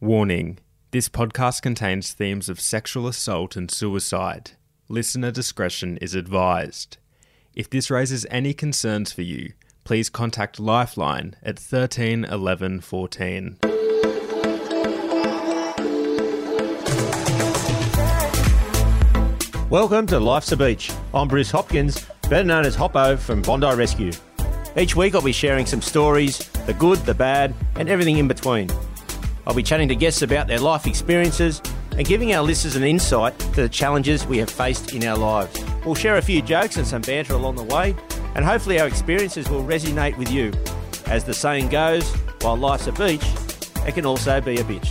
Warning this podcast contains themes of sexual assault and suicide. Listener discretion is advised. If this raises any concerns for you, please contact Lifeline at 13 11 14. Welcome to Life's a Beach. I'm Bruce Hopkins, better known as Hoppo from Bondi Rescue. Each week I'll be sharing some stories, the good, the bad, and everything in between. I'll be chatting to guests about their life experiences and giving our listeners an insight to the challenges we have faced in our lives. We'll share a few jokes and some banter along the way, and hopefully our experiences will resonate with you. As the saying goes, while life's a beach, it can also be a bitch.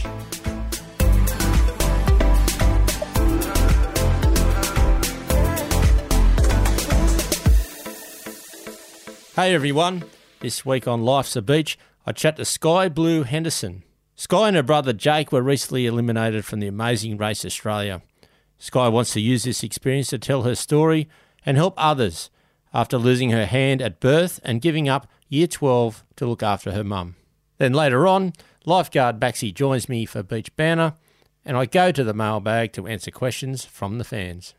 Hey everyone, this week on Life's a Beach, I chat to Sky Blue Henderson. Sky and her brother Jake were recently eliminated from the Amazing Race Australia. Sky wants to use this experience to tell her story and help others after losing her hand at birth and giving up year 12 to look after her mum. Then later on, lifeguard Baxi joins me for Beach Banner and I go to the mailbag to answer questions from the fans.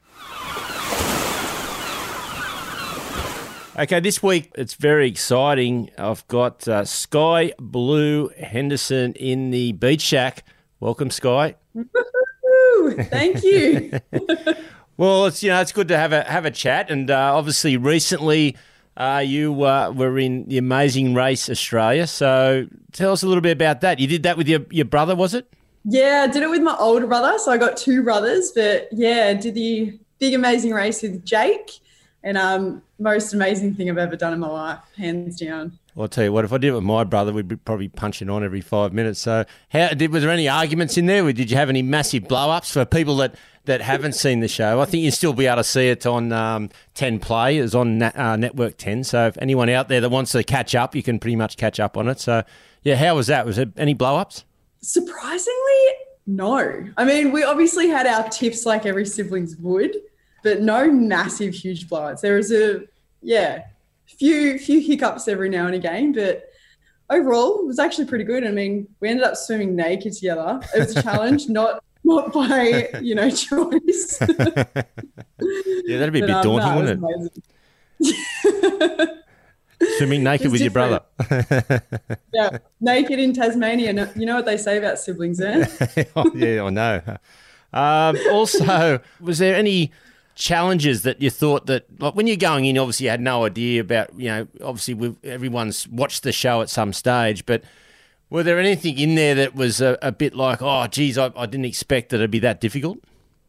Okay, this week it's very exciting. I've got uh, Sky Blue Henderson in the Beach Shack. Welcome, Sky. Thank you. Well, it's you know it's good to have a have a chat, and uh, obviously recently uh, you uh, were in the Amazing Race Australia. So tell us a little bit about that. You did that with your your brother, was it? yeah, I did it with my older brother. So I got two brothers, but yeah, did the big amazing race with Jake. And um, most amazing thing I've ever done in my life, hands down. Well, I'll tell you what. If I did it with my brother, we'd be probably punching on every five minutes. So, how did? Was there any arguments in there? Did you have any massive blow ups for people that that haven't seen the show? I think you'll still be able to see it on um, Ten Play. It's on uh, Network Ten. So, if anyone out there that wants to catch up, you can pretty much catch up on it. So, yeah, how was that? Was there any blow ups? Surprisingly, no. I mean, we obviously had our tips like every siblings would, but no massive, huge blowouts. There was a, yeah, few few hiccups every now and again, but overall, it was actually pretty good. I mean, we ended up swimming naked together. It was a challenge, not not by you know choice. Yeah, that'd be a But, bit um, daunting, no, wouldn't it? Swimming naked with your brother. yeah, naked in Tasmania. You know what they say about siblings, eh? oh, yeah, I know. Um, also, was there any challenges that you thought that, like when you're going in, obviously you had no idea about, you know, obviously we've, everyone's watched the show at some stage, but were there anything in there that was a, a bit like, oh, geez, I, I didn't expect that it'd be that difficult?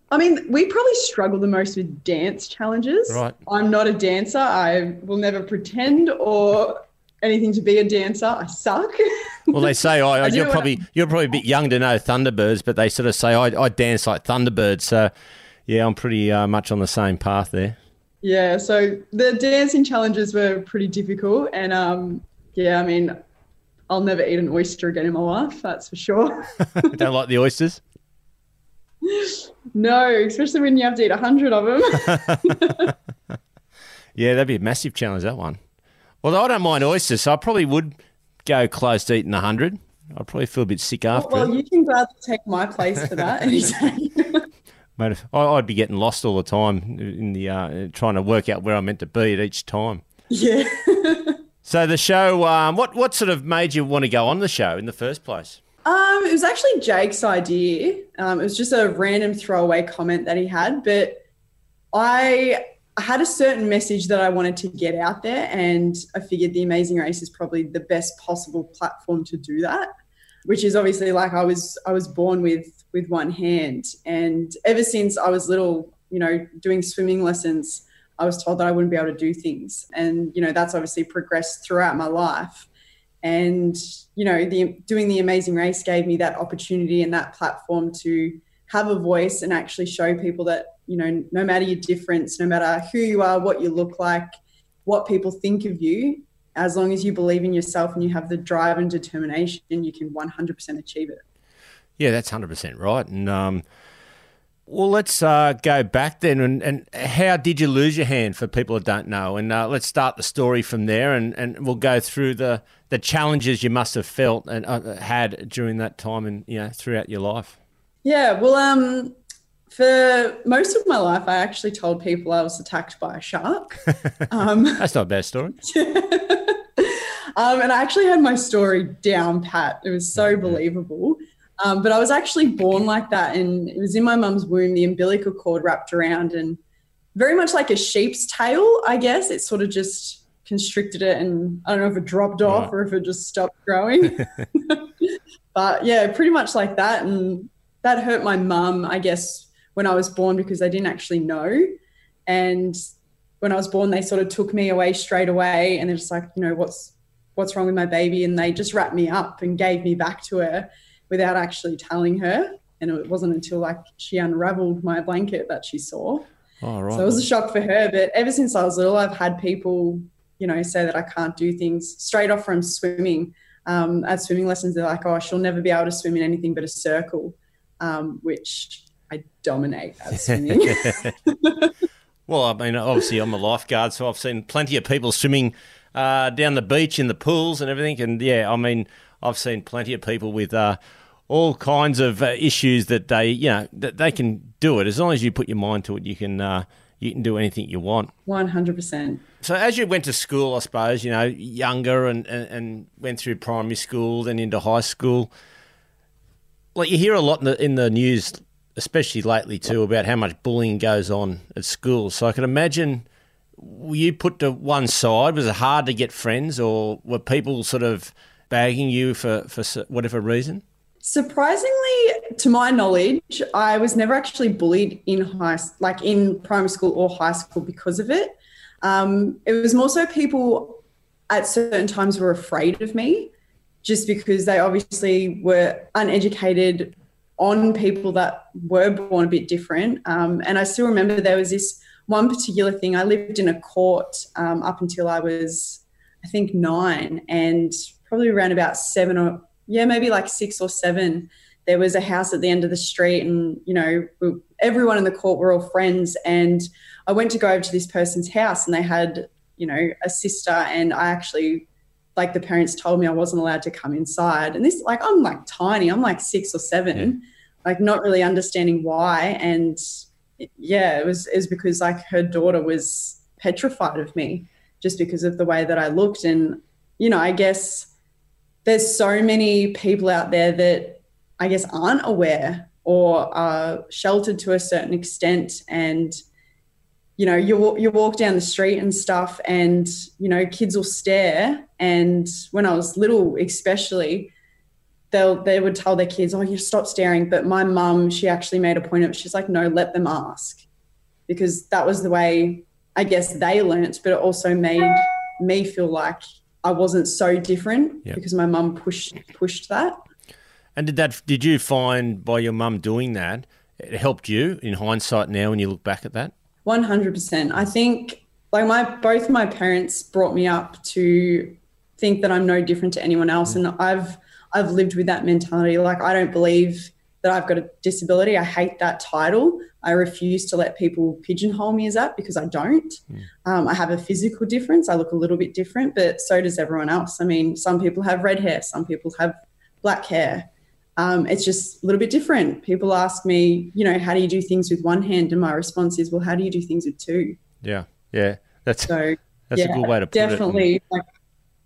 I mean, we probably struggle the most with dance challenges. Right. I'm not a dancer. I will never pretend or anything to be a dancer. I suck. Well, they say oh, I you're probably you're probably a bit young to know Thunderbirds, but they sort of say I, I dance like Thunderbirds. So, yeah, I'm pretty uh, much on the same path there. yeah. So the dancing challenges were pretty difficult. And um, yeah, I mean, I'll never eat an oyster again in my life. That's for sure. Don't like the oysters. no, especially when you have to eat a hundred of them. Yeah, that'd be a massive challenge, that one. Although I don't mind oysters, so I probably would go close to eating 100. I'd probably feel a bit sick after well, it. you can gladly take my place for that anytime. Mate, I- I'd be getting lost all the time in the uh, trying to work out where I'm meant to be at each time. yeah. So the show, um, what what sort of made you want to go on the show in the first place? Um, it was actually Jake's idea. Um, it was just a random throwaway comment that he had, but I I had a certain message that I wanted to get out there, and I figured the Amazing Race is probably the best possible platform to do that. Which is obviously like I was I was born with with one hand, and ever since I was little, you know, doing swimming lessons, I was told that I wouldn't be able to do things, and you know that's obviously progressed throughout my life. And you know the doing the amazing race gave me that opportunity and that platform to have a voice and actually show people that you know no matter your difference no matter who you are what you look like what people think of you as long as you believe in yourself and you have the drive and determination you can 100% achieve it Yeah, that's hundred percent right. And um, well, let's uh, go back then. And, and how did you lose your hand for people that don't know? And uh, let's start the story from there, and, and we'll go through the the challenges you must have felt and uh, had during that time and you know throughout your life. Yeah, well, um, for most of my life, I actually told people I was attacked by a shark. Um, That's not a bad story. um, and I actually had my story down pat. It was so believable. Um, but I was actually born like that, and it was in my mum's womb, the umbilical cord wrapped around, and very much like a sheep's tail, I guess. It sort of just constricted it, and I don't know if it dropped off right. or if it just stopped growing. but yeah, pretty much like that. And that hurt my mum, I guess, when I was born because they didn't actually know. And when I was born, they sort of took me away straight away, and they're just like, you know, what's what's wrong with my baby? And they just wrapped me up and gave me back to her without actually telling her. And it wasn't until like she unraveled my blanket that she saw. Oh, right. So it was a shock for her. But ever since I was little, I've had people, you know, say that I can't do things straight off from swimming. Um, at swimming lessons, they're like, oh, she'll never be able to swim in anything but a circle, um, which I dominate at swimming. well, I mean, obviously, I'm a lifeguard, so I've seen plenty of people swimming uh, down the beach in the pools and everything. And yeah, I mean, I've seen plenty of people with uh, all kinds of uh, issues that they, you know, that they can do it as long as you put your mind to it. You can uh, you can do anything you want. One hundred percent. So as you went to school, I suppose you know younger and, and, and went through primary school, then into high school. Like you hear a lot in the in the news, especially lately too, about how much bullying goes on at school. So I can imagine. Were you put to one side? Was it hard to get friends, or were people sort of bagging you for, for whatever reason? Surprisingly, to my knowledge, I was never actually bullied in high, like in primary school or high school because of it. Um, it was more so people at certain times were afraid of me just because they obviously were uneducated on people that were born a bit different. Um, and I still remember there was this one particular thing. I lived in a court um, up until I was, I think, nine. And probably around about seven or yeah, maybe like six or seven, there was a house at the end of the street, and you know, everyone in the court were all friends. And I went to go over to this person's house, and they had, you know, a sister, and I actually, like, the parents told me I wasn't allowed to come inside. And this, like, I'm like tiny, I'm like six or seven, yeah. like, not really understanding why. And yeah, it was, was because like her daughter was petrified of me just because of the way that I looked. And, you know, I guess there's so many people out there that I guess aren't aware or are sheltered to a certain extent and you know you you walk down the street and stuff and you know kids will stare and when I was little especially they'll they would tell their kids oh you stop staring but my mum she actually made a point of it she's like no let them ask because that was the way I guess they learnt but it also made me feel like I wasn't so different yep. because my mum pushed pushed that. And did that? Did you find by your mum doing that, it helped you in hindsight now when you look back at that? One hundred percent. I think like my both my parents brought me up to think that I'm no different to anyone else, mm. and I've I've lived with that mentality. Like I don't believe that I've got a disability. I hate that title. I refuse to let people pigeonhole me as that because I don't. Mm. Um, I have a physical difference. I look a little bit different, but so does everyone else. I mean, some people have red hair, some people have black hair. Um, it's just a little bit different. People ask me, you know, how do you do things with one hand? And my response is, well, how do you do things with two? Yeah, yeah, that's so. That's yeah, a good way to put definitely, it. Definitely, like,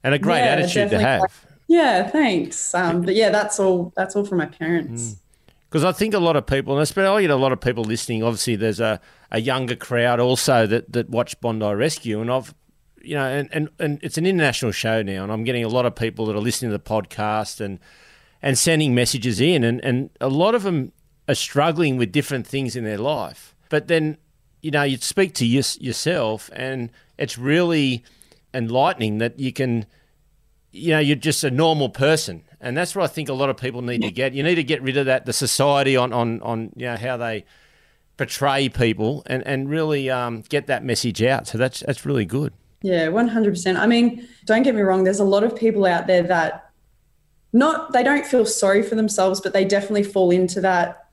and a great yeah, attitude to have. Like, yeah, thanks. Um, but yeah, that's all. That's all from my parents. Mm. Because I think a lot of people, and especially a lot of people listening, obviously there's a, a younger crowd also that, that watch Bondi Rescue. And I've, you know, and, and, and it's an international show now. And I'm getting a lot of people that are listening to the podcast and, and sending messages in. And, and a lot of them are struggling with different things in their life. But then, you know, you speak to your, yourself and it's really enlightening that you can, you know, you're just a normal person and that's what I think a lot of people need to get. You need to get rid of that the society on on on you know how they portray people and and really um, get that message out. So that's that's really good. Yeah, one hundred percent. I mean, don't get me wrong. There's a lot of people out there that not they don't feel sorry for themselves, but they definitely fall into that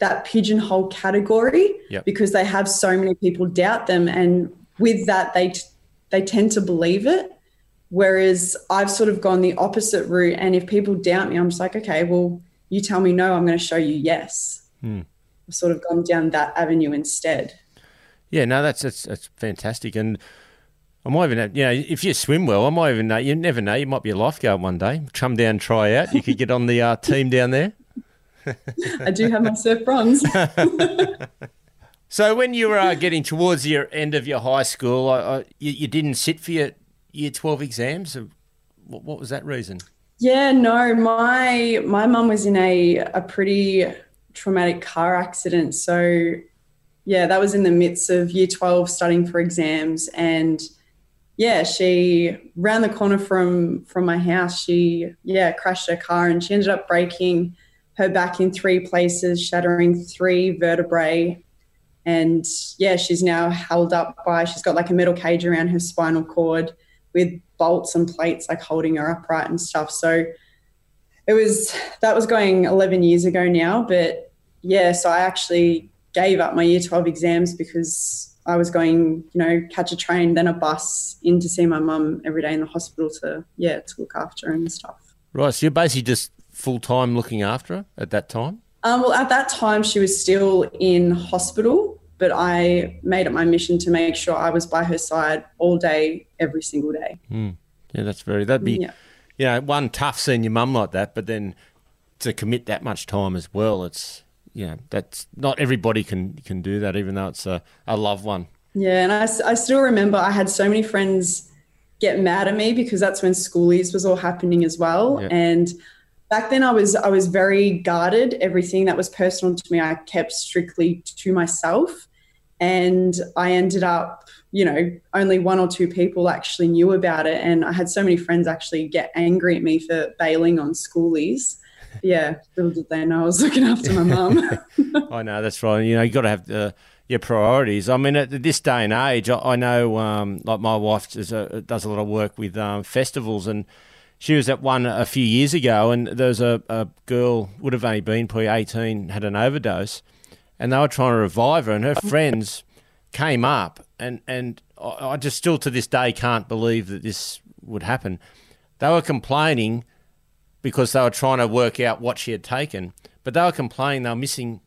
that pigeonhole category yep. because they have so many people doubt them, and with that they they tend to believe it Whereas I've sort of gone the opposite route. And if people doubt me, I'm just like, okay, well, you tell me no, I'm going to show you yes. Hmm. I've sort of gone down that avenue instead. Yeah, no, that's that's, that's fantastic. And I might even, you know, if you swim well, I might even know. You never know. You might be a lifeguard one day. Come down, try out. You could get on the uh, team down there. I do have my surf bronze. so when you were uh, getting towards your end of your high school, I, I, you, you, didn't sit for your year twelve exams. What, what was that reason? Yeah, no, my my mum was in a a pretty traumatic car accident. So yeah, that was in the midst of year 12 studying for exams and yeah, she ran the corner from from my house. She yeah, crashed her car and she ended up breaking her back in three places, shattering three vertebrae. And yeah, she's now held up by she's got like a metal cage around her spinal cord with bolts and plates like holding her upright and stuff. So it was that was going 11 years ago now, but yeah, so I actually gave up my year 12 exams because I was going, you know, catch a train, then a bus in to see my mum every day in the hospital to, yeah, to look after her and stuff. Right. So you're basically just full time looking after her at that time? Um, well, at that time, she was still in hospital, but I made it my mission to make sure I was by her side all day, every single day. Mm. Yeah, that's very, that'd be, yeah. you know, one tough seeing your mum like that, but then to commit that much time as well, it's, you know, that's not everybody can can do that, even though it's a, a loved one. Yeah, and I, I still remember I had so many friends get mad at me because that's when schoolies was all happening as well. Yeah. And back then I was I was very guarded. Everything that was personal to me, I kept strictly to myself. And I ended up, you know, only one or two people actually knew about it. And I had so many friends actually get angry at me for bailing on schoolies yeah, little did they know I was looking after my mum. I know that's right. You know, you got to have the, your priorities. I mean, at this day and age, I, I know, um, like my wife does a, does a lot of work with um, festivals, and she was at one a few years ago, and there was a, a girl would have only been probably eighteen, had an overdose, and they were trying to revive her, and her friends came up, and and I just still to this day can't believe that this would happen. They were complaining because they were trying to work out what she had taken. But they were complaining they were missing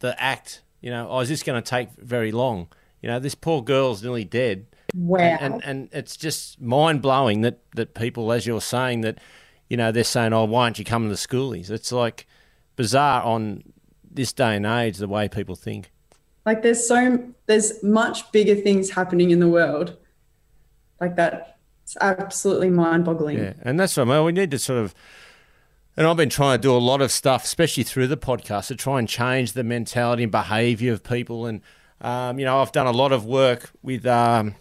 the act. You know, oh, is this going to take very long? You know, this poor girl's nearly dead. Wow. And, and, and it's just mind blowing that, that people, as you're saying, that, you know, they're saying, oh, why aren't you coming to the schoolies? It's like bizarre on this day and age, the way people think. Like there's so, there's much bigger things happening in the world. Like that. It's absolutely mind boggling. Yeah. And that's what I mean. We need to sort of, and I've been trying to do a lot of stuff, especially through the podcast, to try and change the mentality and behaviour of people. And, um, you know, I've done a lot of work with um,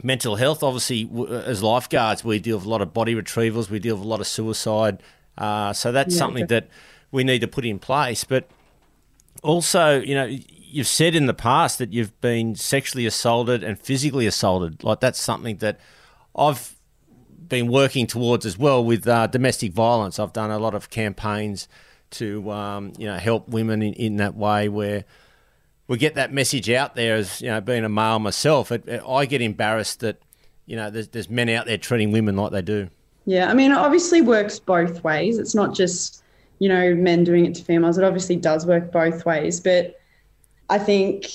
mental health. Obviously, as lifeguards, we deal with a lot of body retrievals, we deal with a lot of suicide. Uh, so that's yeah, something that we need to put in place. But also, you know, you've said in the past that you've been sexually assaulted and physically assaulted. Like that's something that I've been working towards as well with uh, domestic violence. I've done a lot of campaigns to um, you know help women in, in that way where we get that message out there. As you know, being a male myself, it, it, I get embarrassed that you know there's, there's men out there treating women like they do. Yeah, I mean, obviously works both ways. It's not just you know men doing it to females. It obviously does work both ways, but I think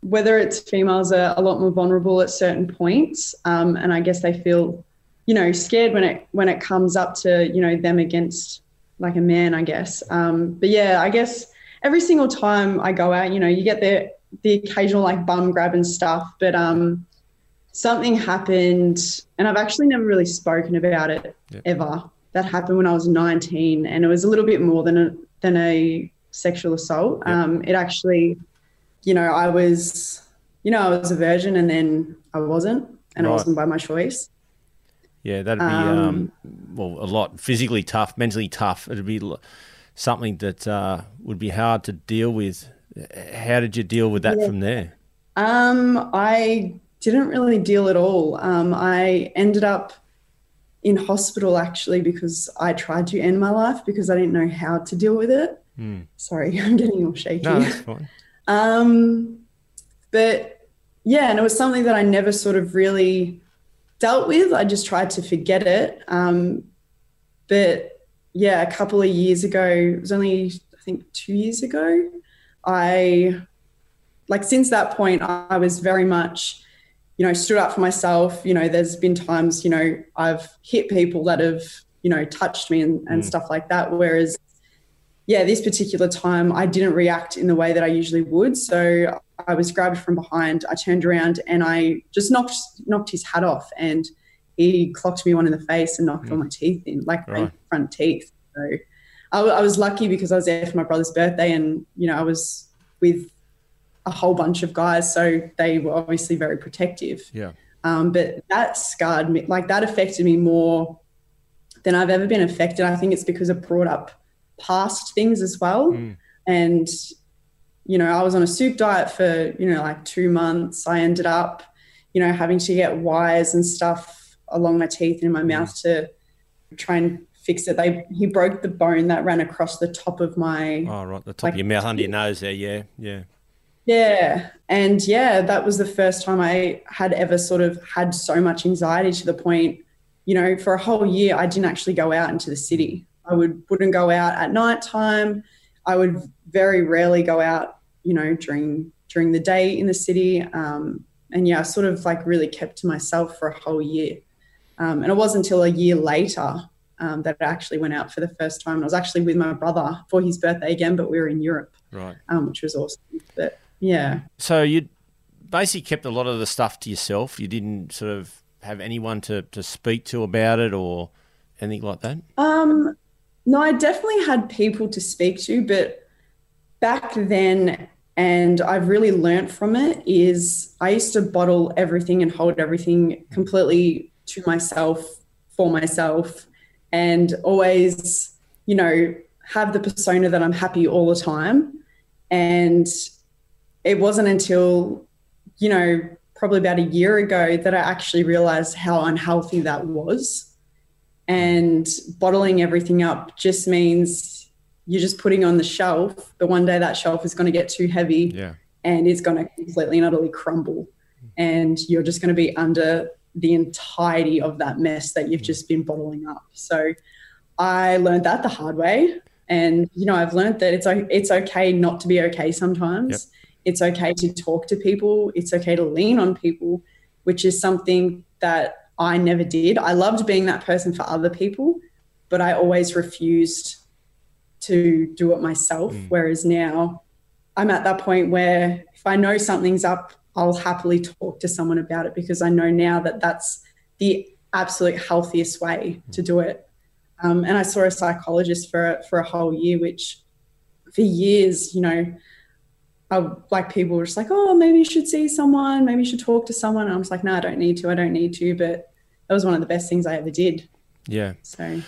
whether it's females are a lot more vulnerable at certain points, um, and I guess they feel you know scared when it when it comes up to you know them against like a man i guess um, but yeah i guess every single time i go out you know you get the the occasional like bum grab and stuff but um something happened and i've actually never really spoken about it yep. ever that happened when i was 19 and it was a little bit more than a than a sexual assault yep. um it actually you know i was you know i was a virgin and then i wasn't and right. it wasn't by my choice yeah, that'd be um, um, well a lot physically tough, mentally tough. It'd be something that uh, would be hard to deal with. How did you deal with that yeah. from there? Um, I didn't really deal at all. Um, I ended up in hospital actually because I tried to end my life because I didn't know how to deal with it. Mm. Sorry, I'm getting all shaky. No, that's fine. um, but yeah, and it was something that I never sort of really dealt with. I just tried to forget it. Um, but yeah, a couple of years ago, it was only I think two years ago. I like since that point, I was very much, you know, stood up for myself. You know, there's been times, you know, I've hit people that have, you know, touched me and, and mm. stuff like that. Whereas, yeah, this particular time, I didn't react in the way that I usually would. So I was grabbed from behind. I turned around and I just knocked knocked his hat off, and he clocked me one in the face and knocked mm. all my teeth in, like right. my front teeth. So I, I was lucky because I was there for my brother's birthday, and you know I was with a whole bunch of guys, so they were obviously very protective. Yeah. Um, but that scarred me, like that affected me more than I've ever been affected. I think it's because it brought up past things as well. Mm. And you know, I was on a soup diet for, you know, like two months. I ended up, you know, having to get wires and stuff along my teeth and in my mouth to try and fix it. They he broke the bone that ran across the top of my Oh right, the top like, of your mouth under your nose there, yeah, yeah. Yeah. And yeah, that was the first time I had ever sort of had so much anxiety to the point, you know, for a whole year I didn't actually go out into the city. I would wouldn't go out at night time. I would very rarely go out, you know, during during the day in the city. Um, and yeah, I sort of like really kept to myself for a whole year. Um, and it wasn't until a year later um, that I actually went out for the first time. I was actually with my brother for his birthday again, but we were in Europe, right? Um, which was awesome. But yeah. So you basically kept a lot of the stuff to yourself. You didn't sort of have anyone to, to speak to about it or anything like that. Um, no, I definitely had people to speak to, but back then, and I've really learnt from it, is I used to bottle everything and hold everything completely to myself, for myself, and always, you know, have the persona that I'm happy all the time. And it wasn't until, you know, probably about a year ago that I actually realized how unhealthy that was and bottling everything up just means you're just putting on the shelf, but one day that shelf is going to get too heavy yeah. and it's going to completely and utterly crumble. And you're just going to be under the entirety of that mess that you've mm. just been bottling up. So I learned that the hard way. And, you know, I've learned that it's, it's okay not to be okay sometimes. Yep. It's okay to talk to people. It's okay to lean on people, which is something that I never did. I loved being that person for other people, but I always refused to do it myself. Mm. Whereas now I'm at that point where if I know something's up, I'll happily talk to someone about it because I know now that that's the absolute healthiest way to do it. Um, and I saw a psychologist for for a whole year, which for years, you know, I, like people were just like, oh, maybe you should see someone, maybe you should talk to someone. And I was like, no, I don't need to. I don't need to. But that was one of the best things I ever did. Yeah. So,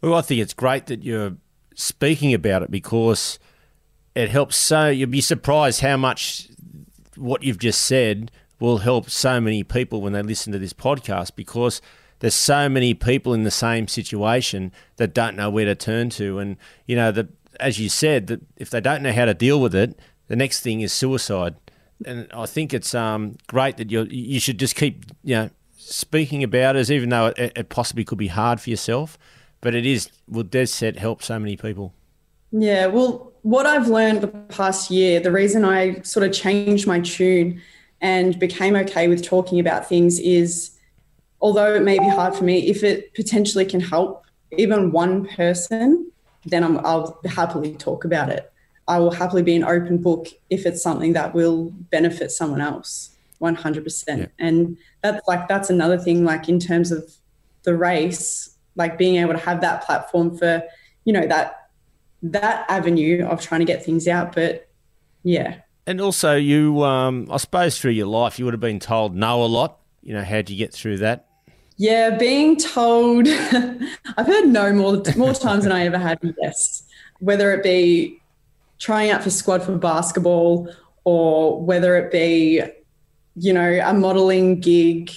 well, I think it's great that you're speaking about it because it helps. So you'll be surprised how much what you've just said will help so many people when they listen to this podcast because there's so many people in the same situation that don't know where to turn to, and you know that as you said that if they don't know how to deal with it the next thing is suicide. And I think it's um, great that you you should just keep you know speaking about it, even though it, it possibly could be hard for yourself, but it is will dead set help so many people. Yeah, well, what I've learned the past year, the reason I sort of changed my tune and became okay with talking about things is although it may be hard for me, if it potentially can help even one person, then i will happily talk about it. I will happily be an open book if it's something that will benefit someone else 100%. Yeah. And that's like, that's another thing, like in terms of the race, like being able to have that platform for, you know, that, that avenue of trying to get things out. But yeah. And also you, um, I suppose through your life, you would have been told no a lot. You know, how'd you get through that? Yeah, being told, I've heard no more more times than I ever had yes. Whether it be trying out for squad for basketball or whether it be, you know, a modeling gig,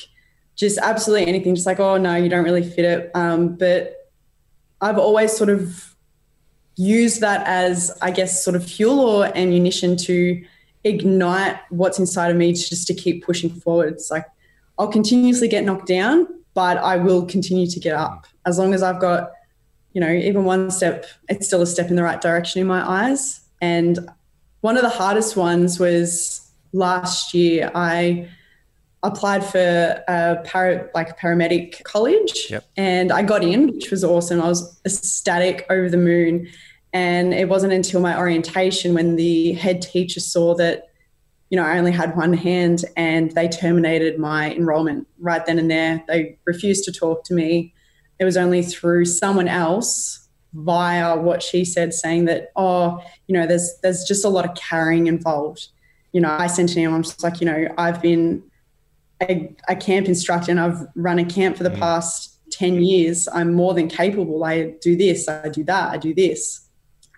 just absolutely anything, just like, oh, no, you don't really fit it. Um, but I've always sort of used that as, I guess, sort of fuel or ammunition to ignite what's inside of me to just to keep pushing forward. It's like I'll continuously get knocked down, but I will continue to get up as long as I've got, you know, even one step, it's still a step in the right direction in my eyes. And one of the hardest ones was last year. I applied for a para, like paramedic college Yep. and I got in, which was awesome. I was ecstatic over the moon. And it wasn't until my orientation when the head teacher saw that, you know, I only had one hand and they terminated my enrollment right then and there. They refused to talk to me. It was only through someone else via what she said saying that, oh, you know, there's there's just a lot of carrying involved. You know, I sent an email, I'm just like, you know, I've been a, a camp instructor and I've run a camp for the mm. past 10 years. I'm more than capable. I do this, I do that, I do this.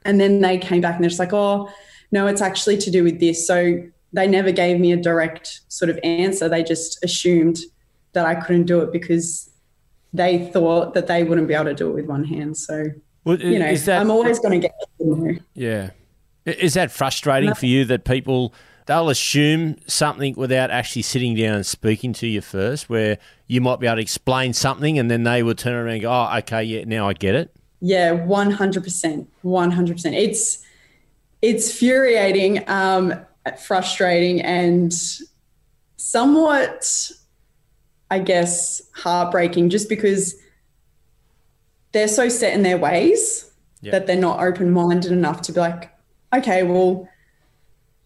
And then they came back and they're just like, oh, no, it's actually to do with this. So they never gave me a direct sort of answer. They just assumed that I couldn't do it because they thought that they wouldn't be able to do it with one hand. So, Well, you know, is that I'm always going to get, yeah? Is that frustrating for you that people they'll assume something without actually sitting down and speaking to you first, where you might be able to explain something and then they will turn around and go, "Oh, okay, yeah, now I get it." Yeah, one hundred percent, one hundred percent. It's it's infuriating, um, frustrating, and somewhat, I guess, heartbreaking. Just because they're so set in their ways Yeah. that they're not open minded enough to be like, okay, well,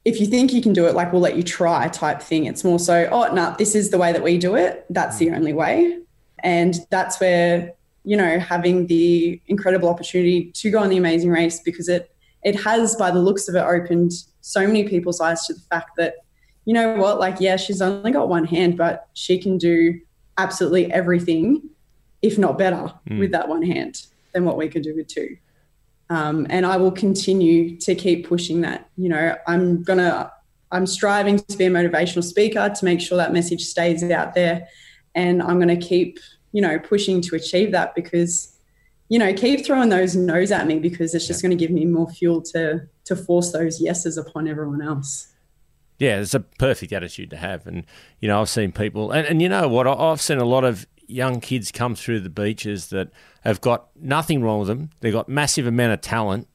if you think you can do it, like we'll let you try, type thing. It's more so, oh no, this is the way that we do it. That's the hmm. only way, and that's where you know, having the incredible opportunity to go on the amazing race because it it has, by the looks of it, opened so many people's eyes to the fact that, you know what, like, yeah, she's only got one hand, but she can do absolutely everything, if not better, with that one hand than what we could do with two. Um, and I will continue to keep pushing that. You know, I'm gonna, I'm striving to be a motivational speaker to make sure that message stays out there, and I'm gonna keep you know, pushing to achieve that because, you know, keep throwing those no's at me because it's just going to give me more fuel to to force those yeses upon everyone else. Yeah, it's a perfect attitude to have. And, you know, I've seen people, and, and you know what? I've seen a lot of young kids come through the beaches that have got nothing wrong with them. They've got massive amount of talent,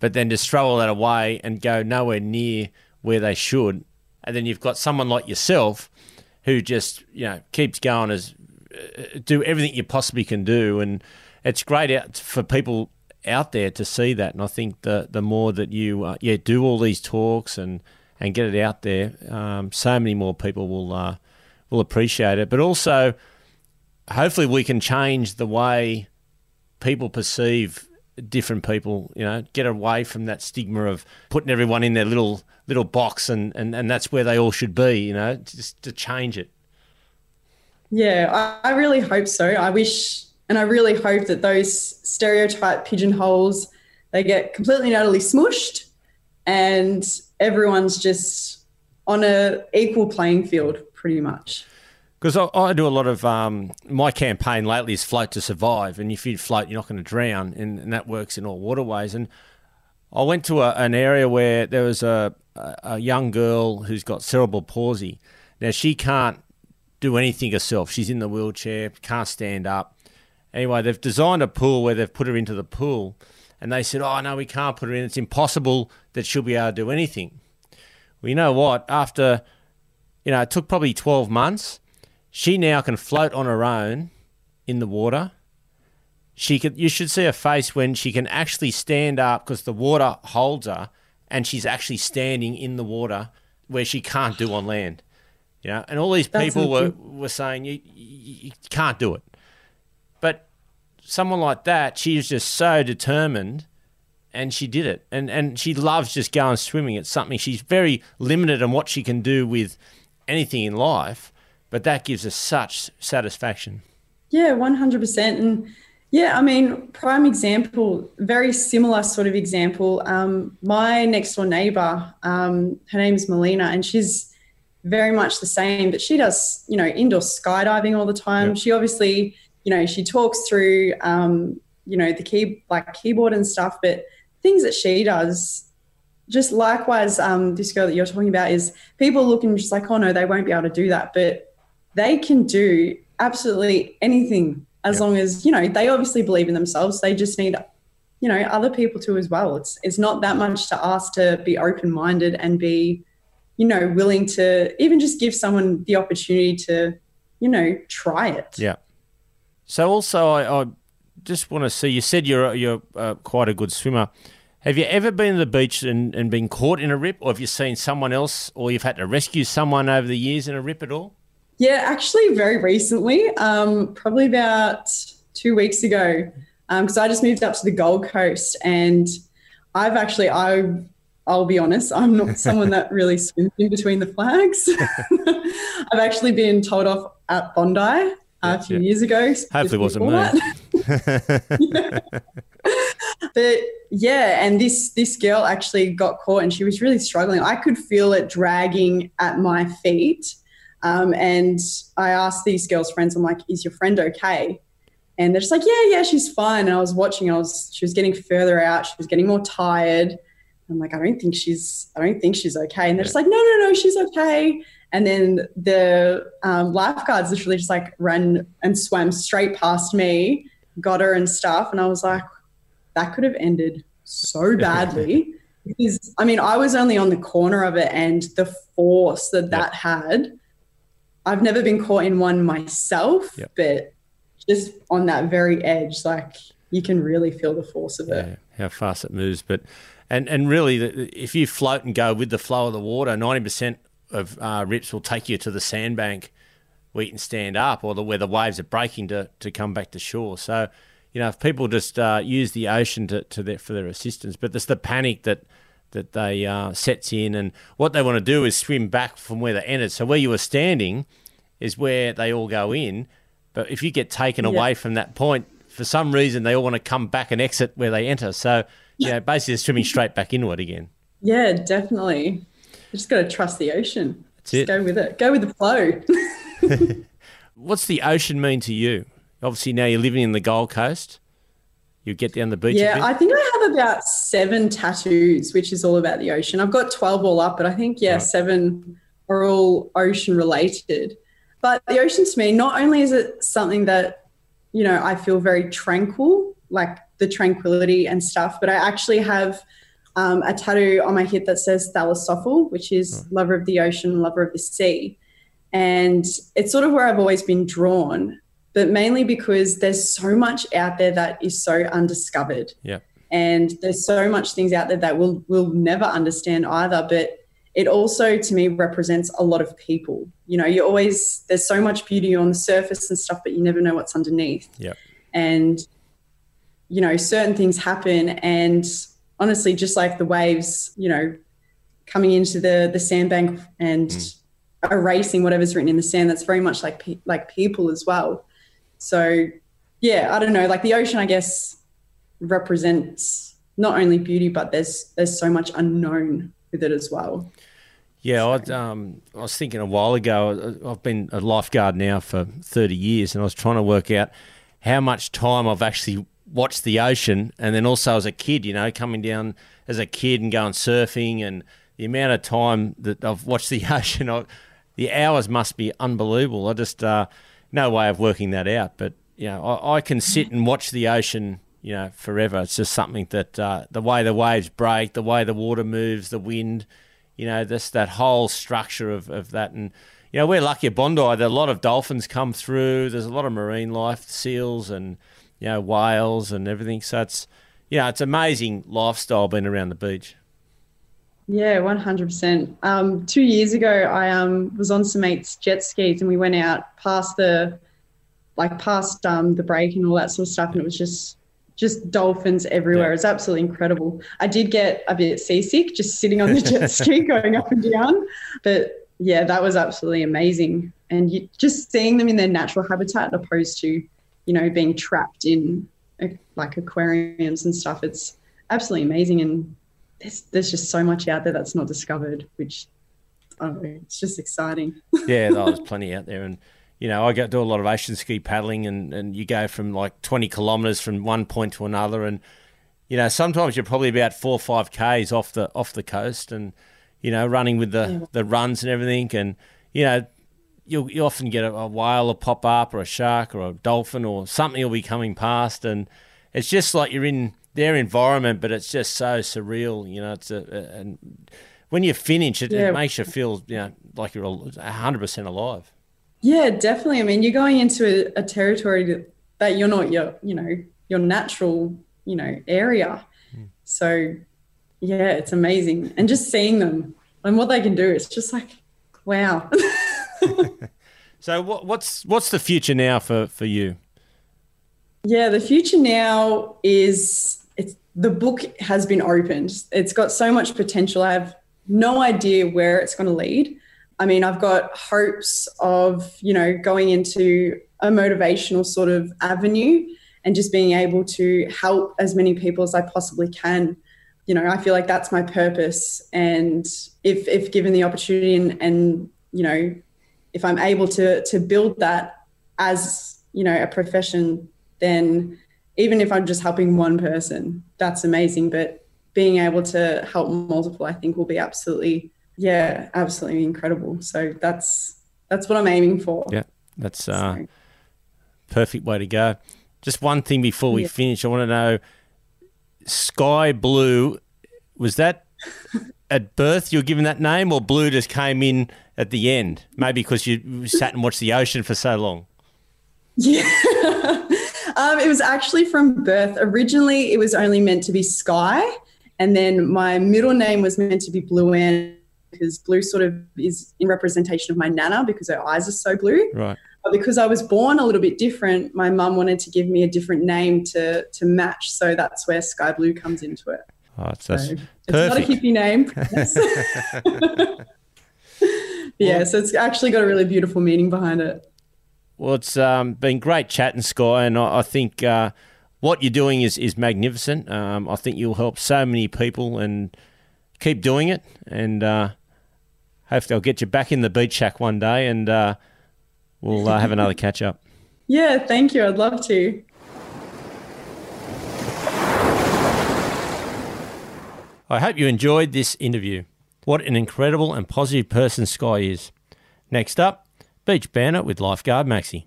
but then just throw all that away and go nowhere near where they should. And then you've got someone like yourself who just, you know, keeps going as uh, do everything you possibly can do. And it's great out for people out there to see that. And I think the the more that you uh, yeah do all these talks and and get it out there, um, so many more people will uh, will appreciate it. But also, hopefully, we can change the way people perceive different people. You know, get away from that stigma of putting everyone in their little little box and and, and that's where they all should be. You know, just to change it. Yeah, I, I really hope so. I wish, and I really hope that those stereotype pigeonholes they get completely and utterly smushed, and everyone's just on a equal playing field, pretty much. Because I, I do a lot of um, my campaign lately is float to survive, and if you float, you're not going to drown, and, and that works in all waterways. And I went to a, an area where there was a, a young girl who's got cerebral palsy. Now she can't do anything herself. She's in the wheelchair, can't stand up. Anyway, they've designed a pool where they've put her into the pool, and they said, "Oh no, we can't put her in. It's impossible that she'll be able to do anything." Well, you know what? After you know, it took probably twelve months. She now can float on her own in the water. She could. You should see her face when she can actually stand up because the water holds her, and she's actually standing in the water where she can't do on land. You know, and all these people were, were saying you, you, you can't do it. But someone like that, she is just so determined and she did it. And and she loves just going swimming. It's something she's very limited on what she can do with anything in life, but that gives us such satisfaction. Yeah, one hundred percent. And yeah, I mean, prime example, very similar sort of example. Um, my next door neighbor, um, her name's Melina, and she's very much the same, but she does, you know, indoor skydiving all the time. Yep. She obviously, you know, she talks through, um, you know, the key like keyboard and stuff, but things that she does. Just likewise, um, this girl that you're talking about is people looking just like, oh no, they won't be able to do that, but they can do absolutely anything as Yep. long as, you know, they obviously believe in themselves. They just need, you know, other people to as well. It's it's not that much to ask to be open minded and be, you know, willing to even just give someone the opportunity to, you know, try it. Yeah. So also, I, I just want to see. You said you're you're uh, quite a good swimmer. Have you ever been to the beach and, and been caught in a rip, or have you seen someone else, or you've had to rescue someone over the years in a rip at all? Yeah, actually, very recently, um, probably about two weeks ago, because I just moved up to the Gold Coast, and I've actually, I, I'll be honest, I'm not someone that really swims in between the flags. I've actually been told off at Bondi uh, a few yeah. years ago. Hopefully, it wasn't me. that. but yeah, and this this girl actually got caught, and she was really struggling. I could feel it dragging at my feet. Um, and I asked these girls' friends, I'm like, is your friend okay? And they're just like, yeah, yeah, she's fine. And I was watching, I was, she was getting further out. She was getting more tired. I'm like, I don't think she's, I don't think she's okay. And they're just like, no, no, no, she's okay. And then the um, lifeguards literally just like ran and swam straight past me, got her and stuff. And I was like, that could have ended so badly. because, I mean, I was only on the corner of it and the force that that had, I've never been caught in one myself, Yep. but just on that very edge, like you can really feel the force of it. Yeah, how fast it moves. But and and really, if you float and go with the flow of the water, ninety percent of uh, rips will take you to the sandbank where you can stand up, or the where the waves are breaking to to come back to shore. So. You know, if people just uh, use the ocean to, to their, for their assistance, but there's the panic that that they uh, sets in, and what they want to do is swim back from where they entered. So where you were standing is where they all go in, but if you get taken Yeah. away from that point, for some reason they all want to come back and exit where they enter. So you know, basically they're swimming straight back into it again. Yeah, definitely. You just got to trust the ocean. That's just it. go with it. Go with the flow. What's the ocean mean to you? Obviously now you're living in the Gold Coast. You get down the beach. yeah. I think I have about seven tattoos, which is all about the ocean. I've got 12 all up, but I think, yeah, Right. seven are all ocean related. But the ocean to me, not only is it something that, you know, I feel very tranquil, like the tranquility and stuff, but I actually have um, a tattoo on my hip that says Thalassophile, which is lover of the ocean, lover of the sea. And it's sort of where I've always been drawn, but mainly because there's so much out there that is so undiscovered. Yeah. and there's so much things out there that we'll we'll never understand either but it also to me represents a lot of people. You know you always there's so much beauty on the surface and stuff but you never know what's underneath. Yeah. and you know certain things happen and honestly just like the waves you know coming into the the sandbank and mm. erasing whatever's written in the sand that's very much like pe- like people as well so yeah i don't know like the ocean i guess represents not only beauty but there's there's so much unknown with it as well Yeah, I'd, um, I was thinking a while ago. uh, I've been a lifeguard now for thirty years, and I was trying to work out how much time I've actually watched the ocean, and then also as a kid, you know, coming down as a kid and going surfing, and the amount of time that I've watched the ocean, I, the hours must be unbelievable. I just uh, no way of working that out, but you know, I, I can sit and watch the ocean. You know, forever. It's just something that uh, the way the waves break, the way the water moves, the wind, you know, this that whole structure of, of that. And, you know, we're lucky at Bondi that a lot of dolphins come through. There's a lot of marine life, seals and, you know, whales and everything. So it's, you know, it's amazing lifestyle being around the beach. Yeah, one hundred percent. Um, two years ago, I um was on some mates' jet skis, and we went out past the, like past um the break and all that sort of stuff, and it was just just dolphins everywhere. Yeah. It was absolutely incredible. I did get a bit seasick just sitting on the jet ski going up and down, but yeah, that was absolutely amazing. And you, just seeing them in their natural habitat, opposed to, you know, being trapped in like aquariums and stuff. It's absolutely amazing and there's, there's just so much out there that's not discovered, which I don't know, it's just exciting. Yeah, no, there's plenty out there. And, you know, I go do a lot of ocean ski paddling and, and you go from like 20 kilometres from one point to another. And, you know, sometimes you're probably about four or five Ks off the off the coast and, you know, running with the, the runs and everything. And, you know, you you often get a, a whale will pop up or a shark or a dolphin or something will be coming past, and it's just like you're in their environment, but it's just so surreal. You know, it's a, a and when you finish, it, Yeah. it makes you feel you know like you're hundred percent alive. Yeah, definitely. I mean, you're going into a, a territory that you're not your, you know, your natural, you know, area. Hmm. So, yeah, it's amazing, and just seeing them and what they can do, it's just like, wow. So what, what's what's the future now for for you? Yeah, the future now is the book has been opened. It's got so much potential. I have no idea where it's going to lead. I mean, I've got hopes of, you know, going into a motivational sort of avenue and just being able to help as many people as I possibly can. You know, I feel like that's my purpose. And if if given the opportunity and, and you know, if I'm able to to build that as, you know, a profession then even if I'm just helping one person, that's amazing. But being able to help multiple, I think will be absolutely, yeah, absolutely incredible. So that's that's what I'm aiming for. Yeah, that's uh, So, perfect way to go. Just one thing before we Yeah. finish, I want to know: Sky Blue was that at birth you were given that name, or Blue just came in at the end? Maybe because you sat and watched the ocean for so long. yeah. Um, it was actually from birth. Originally, it was only meant to be Sky, and then my middle name was meant to be Blue Anne because blue sort of is in representation of my nana because her eyes are so blue. Right. But because I was born a little bit different, my mum wanted to give me a different name to to match. So that's where Sky Blue comes into it. Oh, it's, So it's not a hippie name. yeah, so it's actually got a really beautiful meaning behind it. Well, it's um, been great chatting, Sky, and I, I think uh, what you're doing is is magnificent. Um, I think you'll help so many people, and keep doing it. And uh, hopefully, I'll get you back in the beach shack one day, and uh, we'll uh, have another catch up. Yeah, thank you. I'd love to. I hope you enjoyed this interview. What an incredible and positive person Sky is. Next up, Beach Banter with lifeguard Maxi.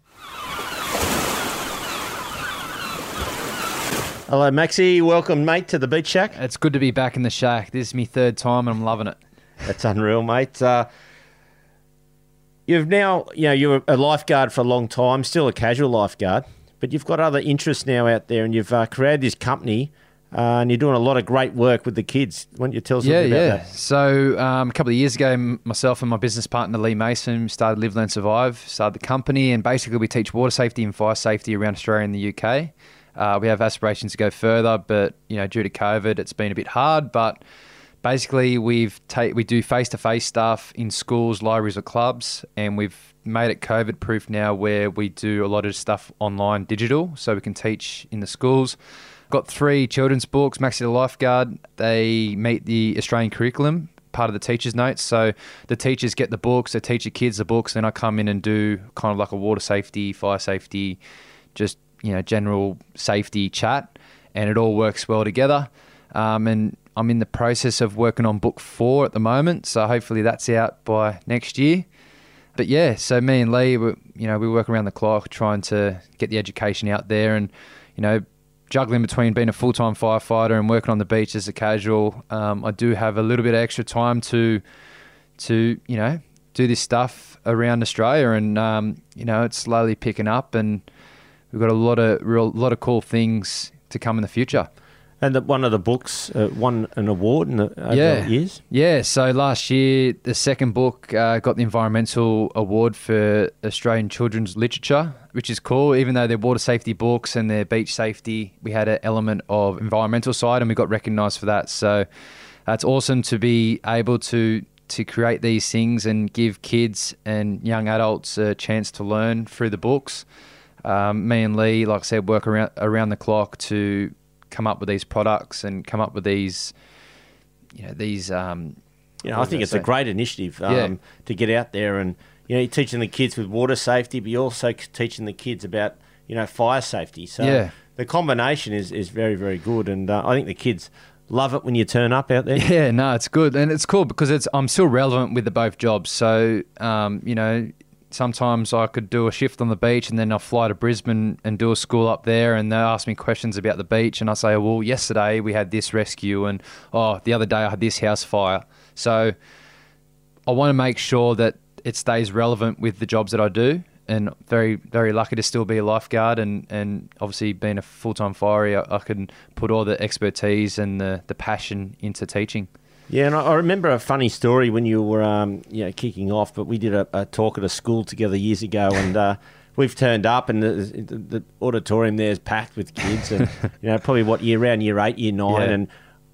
Hello, Maxi. Welcome, mate, to the beach shack. It's good to be back in the shack. This is my third time and I'm loving it. That's unreal, mate. Uh, you've now, you know, you're a lifeguard for a long time, still a casual lifeguard, but you've got other interests now out there, and you've uh, created this company, uh, and you're doing a lot of great work with the kids. Why don't you tell us Yeah, bit yeah. that? So um, a couple of years ago, myself and my business partner Lee Mason started Live Learn Survive, started the company, and basically we teach water safety and fire safety around Australia and the UK. Uh, we have aspirations to go further, but you know, due to COVID, it's been a bit hard. But basically, we've ta- we do face to face stuff in schools, libraries, or clubs, and we've made it COVID proof now, where we do a lot of stuff online, digital, so we can teach in the schools. Got three children's books, Maxi the Lifeguard. They meet the Australian curriculum, part of the teacher's notes. So the teachers get the books, they teach the kids the books, then I come in and do kind of like a water safety, fire safety, just, you know, general safety chat. And it all works well together. Um, and I'm in the process of working on book four at the moment. So hopefully that's out by next year but yeah, so me and Lee, we, you know, we work around the clock trying to get the education out there, and you know, juggling between being a full time firefighter and working on the beach as a casual. Um, I do have a little bit of extra time to, to you know, do this stuff around Australia, and um, you know, it's slowly picking up, and we've got a lot of real, lot of cool things to come in the future. And the, one of the books uh, won an award in the over Yeah. years. Yeah, so last year the second book uh, got the environmental award for Australian children's literature, which is cool. Even though they're water safety books and they're beach safety, we had an element of environmental side, and we got recognised for that. So that's awesome to be able to to create these things and give kids and young adults a chance to learn through the books. Um, me and Lee, like I said, work around around the clock to come up with these products and come up with these, you know, these. Um, You know, I think it's a great initiative um, Yeah. to get out there and you know you're teaching the kids with water safety, but you're also teaching the kids about you know fire safety. So Yeah. the combination is is very very good, and uh, I think the kids love it when you turn up out there. Yeah, no, it's good, and it's cool because it's I'm still relevant with the both jobs. So, um, you know, sometimes I could do a shift on the beach and then I'll fly to Brisbane and do a school up there and they'll ask me questions about the beach and I say, well, yesterday we had this rescue and oh, the other day I had this house fire. So I want to make sure that it stays relevant with the jobs that I do and very very lucky to still be a lifeguard and, and obviously being a full-time fire I, I can put all the expertise and the, the passion into teaching. Yeah, and I, I remember a funny story when you were, um, you know, kicking off. But we did a, a talk at a school together years ago, and uh, we've turned up, and the, the, the auditorium there is packed with kids, and you know, probably what year round year eight, year nine, Yeah. and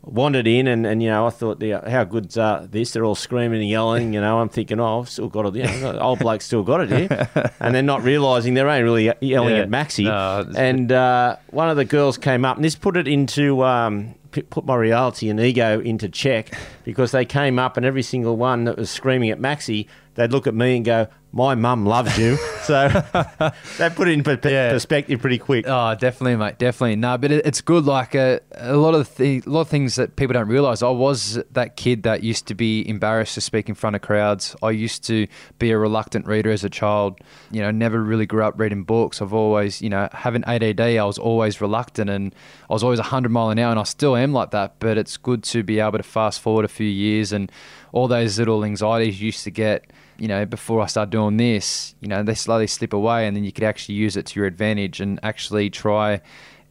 wandered in, and, and you know, I thought, how good's uh, this? They're all screaming and yelling. You know, I'm thinking, oh, I've still got it. You know, old bloke's still got it here, and they're not realising they're only really yelling Yeah. at Maxi. No, and uh, one of the girls came up, and this put it into. Um, Put my reality and ego into check because they came up and every single one that was screaming at Maxi, they'd look at me and go, "My mum loves you." so they put it in per- Yeah. perspective pretty quick. Oh, definitely, mate. Definitely. No, but it, it's good. Like uh, a lot of the, a lot of things that people don't realize. I was that kid that used to be embarrassed to speak in front of crowds. I used to be a reluctant reader as a child. You know, never really grew up reading books. I've always, you know, having ADD, I was always reluctant, and I was always hundred mile an hour, and I still am like that. But it's good to be able to fast forward a few years and all those little anxieties you used to get you know, before I start doing this, you know, they slowly slip away and then you could actually use it to your advantage and actually try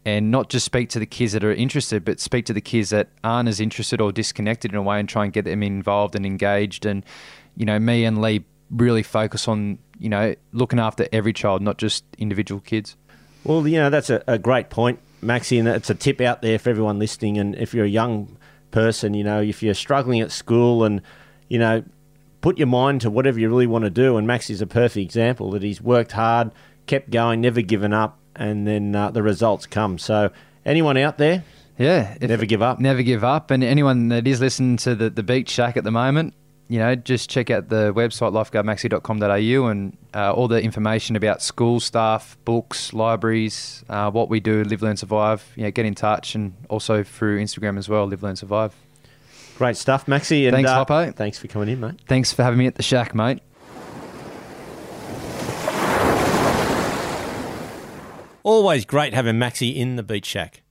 and not just speak to the kids that are interested, but speak to the kids that aren't as interested or disconnected in a way and try and get them involved and engaged. And, you know, me and Lee really focus on, you know, looking after every child, not just individual kids. Well, you know, that's a, a great point, Maxi, and it's a tip out there for everyone listening. And if you're a young person, you know, if you're struggling at school and, you know, put your mind to whatever you really want to do. And Max is a perfect example that he's worked hard, kept going, never given up, and then uh, the results come. So, anyone out there, Yeah. never give up. Never give up. And anyone that is listening to the, the Beach Shack at the moment, you know, just check out the website lifeguardmaxi.com.au and uh, all the information about school staff, books, libraries, uh, what we do, Live, Learn, Survive. You know, get in touch and also through Instagram as well, Live, Learn, Survive. Great stuff, Maxi. And, Thanks, uh, Hoppo. Thanks for coming in, mate. Thanks for having me at the Shack, mate. Always great having Maxi in the Beach Shack.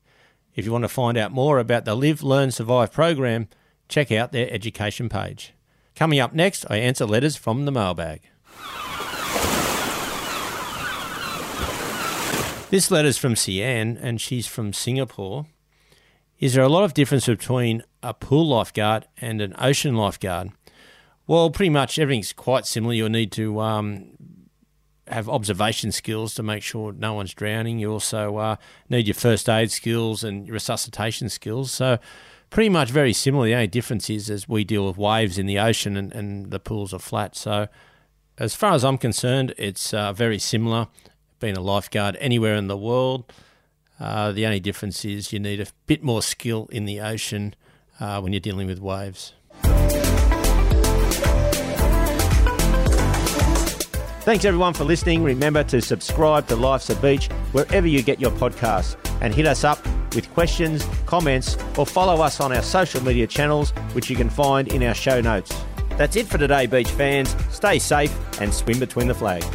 If you want to find out more about the Live, Learn, Survive program, check out their education page. Coming up next, I answer letters from the mailbag. This letter's from Sian, and she's from Singapore. Is there a lot of difference between a pool lifeguard and an ocean lifeguard? Well, pretty much everything's quite similar. You'll need to um, have observation skills to make sure no one's drowning. You also uh, need your first aid skills and resuscitation skills. So, pretty much very similar. The only difference is as we deal with waves in the ocean and, and the pools are flat. So, as far as I'm concerned, it's uh, very similar. Being a lifeguard anywhere in the world, uh, the only difference is you need a bit more skill in the ocean uh, when you're dealing with waves. Thanks everyone for listening. Remember to subscribe to Life's a Beach wherever you get your podcasts and hit us up with questions, comments, or follow us on our social media channels, which you can find in our show notes. That's it for today, beach fans. Stay safe and swim between the flags.